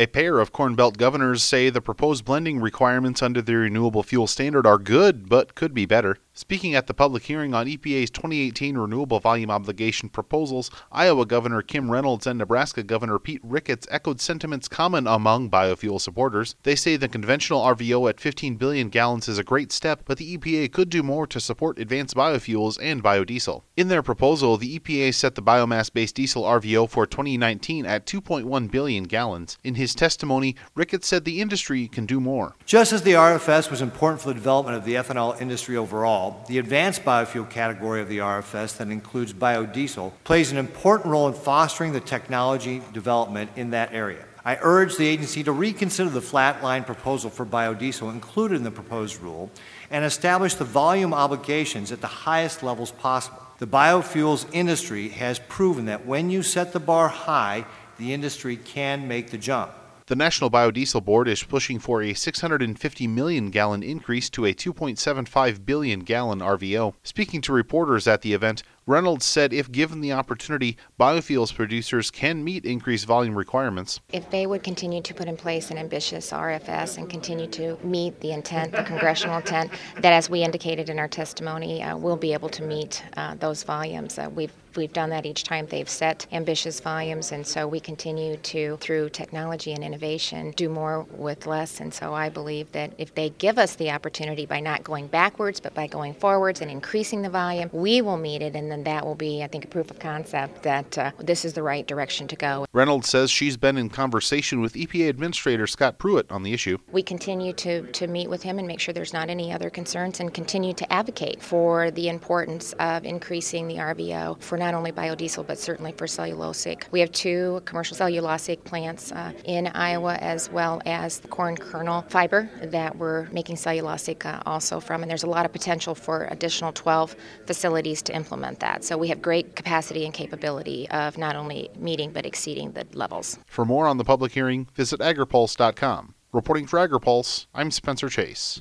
A pair of Corn Belt governors say the proposed blending requirements under the Renewable Fuel Standard are good, but could be better. Speaking at the public hearing on EPA's 2018 Renewable Volume Obligation proposals, Iowa Governor Kim Reynolds and Nebraska Governor Pete Ricketts echoed sentiments common among biofuel supporters. They say the conventional RVO at 15 billion gallons is a great step, but the EPA could do more to support advanced biofuels and biodiesel. In their proposal, the EPA set the biomass based diesel RVO for 2019 at 2.1 billion gallons. In his testimony, Ricketts said the industry can do more. Just as the RFS was important for the development of the ethanol industry overall, the advanced biofuel category of the RFS that includes biodiesel plays an important role in fostering the technology development in that area. I urge the agency to reconsider the flatline proposal for biodiesel included in the proposed rule and establish the volume obligations at the highest levels possible. The biofuels industry has proven that when you set the bar high, the industry can make the jump. The National Biodiesel Board is pushing for a 650 million gallon increase to a 2.75 billion gallon RVO. Speaking to reporters at the event, Reynolds said if given the opportunity, biofuels producers can meet increased volume requirements. If they would continue to put in place an ambitious RFS and continue to meet the intent, the congressional intent, that as we indicated in our testimony, uh, we'll be able to meet uh, those volumes. Uh, we've We've done that each time they've set ambitious volumes, and so we continue to, through technology and innovation, do more with less. And so I believe that if they give us the opportunity by not going backwards, but by going forwards and increasing the volume, we will meet it, and then that will be, I think, a proof of concept that uh, this is the right direction to go. Reynolds says she's been in conversation with EPA Administrator Scott Pruitt on the issue. We continue to, to meet with him and make sure there's not any other concerns and continue to advocate for the importance of increasing the RVO for not only biodiesel but certainly for cellulosic. We have two commercial cellulosic plants uh, in Iowa as well as the corn kernel fiber that we're making cellulosic uh, also from, and there's a lot of potential for additional 12 facilities to implement that that. So we have great capacity and capability of not only meeting but exceeding the levels. For more on the public hearing, visit agripulse.com. Reporting for AgriPulse, I'm Spencer Chase.